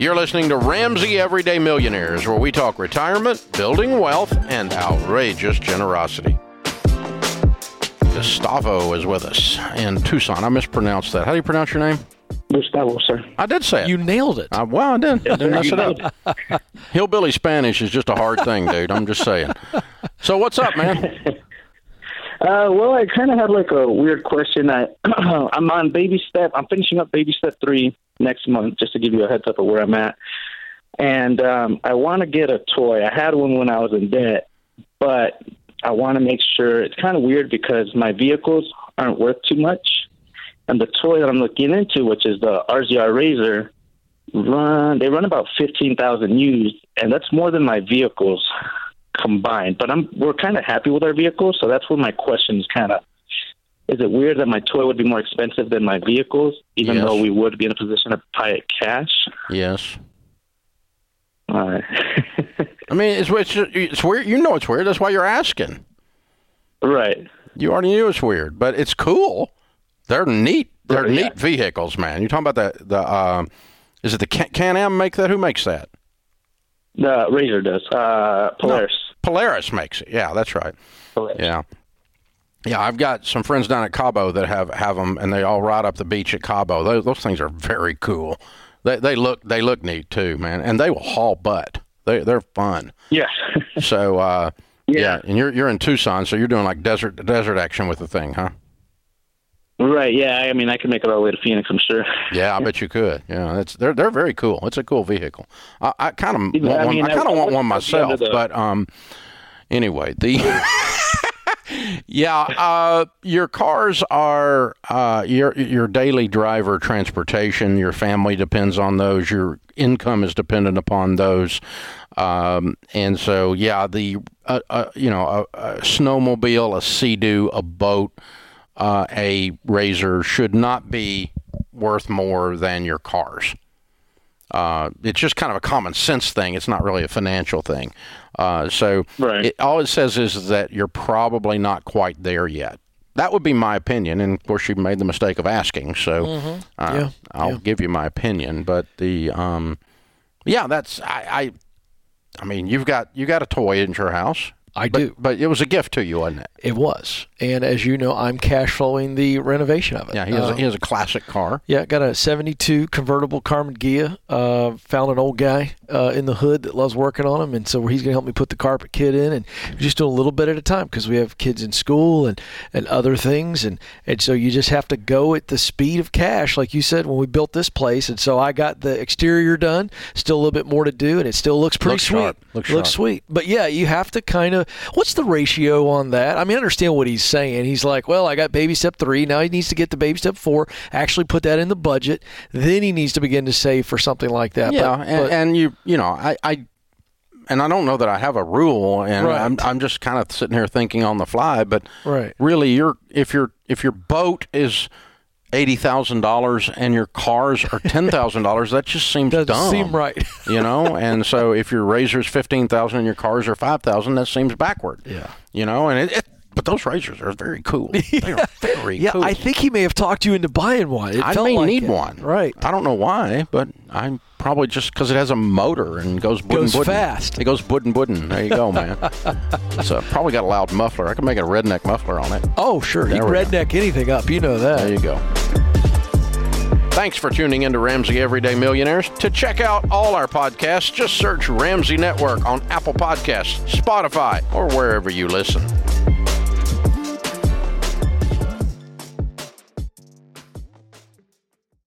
You're listening to Ramsey Everyday Millionaires, where we talk retirement, building wealth, and outrageous generosity. Gustavo is with us in Tucson. I mispronounced that. How do you pronounce your name? Gustavo, sir. I did say it. You nailed it. Uh, well, I did. I didn't mess it up. Hillbilly Spanish is just a hard thing, dude. I'm just saying. So what's up, man? Uh, well, I kind of had like a weird question. I I'm on baby step. I'm finishing up baby step three next month, just to give you a heads up of where I'm at. And um, I want to get a toy. I had one when I was in debt, but I want to make sure. It's kind of weird because my vehicles aren't worth too much, and the toy that I'm looking into, which is the RZR Razor, run they run about fifteen thousand used, and that's more than my vehicles combined. But I'm we're kind of happy with our vehicles, so that's where my question is kind of. Is it weird that my toy would be more expensive than my vehicles, even Yes. though we would be in a position to buy it cash? Yes. All right. I mean, it's, it's it's weird. You know it's weird. That's why you're asking. right. You already knew it's weird, but it's cool. They're neat. They're Right, yeah. neat vehicles, man. You're talking about the the um, is it the Can- Can-Am make that? Who makes that? The Razor does. Uh, Polaris. Polaris makes it. Yeah, that's right. Polaris. Yeah. Yeah, I've got some friends down at Cabo that have have them, and they all ride up the beach at Cabo. Those, those things are very cool. They they look they look neat too, man, and they will haul butt. They they're fun. Yeah. So uh, yeah. Yeah. and you're you're in Tucson, so you're doing like desert desert action with the thing, huh? Right. Yeah. I mean, I could make it all the way to Phoenix. I'm sure. Yeah, I bet you could. Yeah, they're they're very cool. It's a cool vehicle. I, I kind of want I one. mean, I kind I- of want I one myself, the- but um, anyway, the yeah, uh, your cars are uh your your daily driver transportation. Your family depends on those. Your income is dependent upon those. Um, and so yeah, the uh, uh, you know a, a snowmobile, a sea-doo, a boat uh, a razor should not be worth more than your cars. Uh, it's just kind of a common sense thing. It's not really a financial thing. Uh, so Right. it, all it says is that you're probably not quite there yet. That would be my opinion, and of course you made the mistake of asking, so uh, Yeah, I'll yeah. give you my opinion. But the um, yeah, that's I, I I mean you've got you got a toy in your house. I but, do. but it was a gift to you, wasn't it? It was, and as you know, I'm cash flowing the renovation of it. Yeah, he has, a, he has a classic car. Yeah, got a 72 convertible Karmann Ghia. Uh, found an old guy uh, in the hood that loves working on them, and so he's going to help me put the carpet kit in, and just doing a little bit at a time because we have kids in school and, and other things, and, and so you just have to go at the speed of cash, like you said when we built this place. And so I got the exterior done, still a little bit more to do, and it still looks pretty Looks sweet. sharp. Looks looks sharp. sweet. But yeah, you have to kind of. What's the ratio on that? I mean, I understand what he's saying. He's like, well, I got baby step three. Now he needs to get to baby step four. Actually, put that in the budget. Then he needs to begin to save for something like that. Yeah, But- and, but- and you you know I, I and I don't know that I have a rule, and Right. I'm I'm just kind of sitting here thinking on the fly. But Right. really, your if your if your boat is eighty thousand dollars and your cars are ten thousand dollars, that just seems doesn't dumb. seem right. you know. And so if your razor's fifteen thousand and your cars are five thousand, that seems backward. Yeah. you know, and it. it but those razors are very cool. They are very yeah, cool. I think he may have talked you into buying one. It I may like need it. one. Right. I don't know why, but I'm probably just because it has a motor and goes buddin' Goes fast. It goes buddin' buddin'. There you go, man. so probably got a loud muffler. I can make a redneck muffler on it. Oh, sure. There can we go. redneck anything up. You know that. There you go. Thanks for tuning in to Ramsey Everyday Millionaires. To check out all our podcasts, just search Ramsey Network on Apple Podcasts, Spotify, or wherever you listen.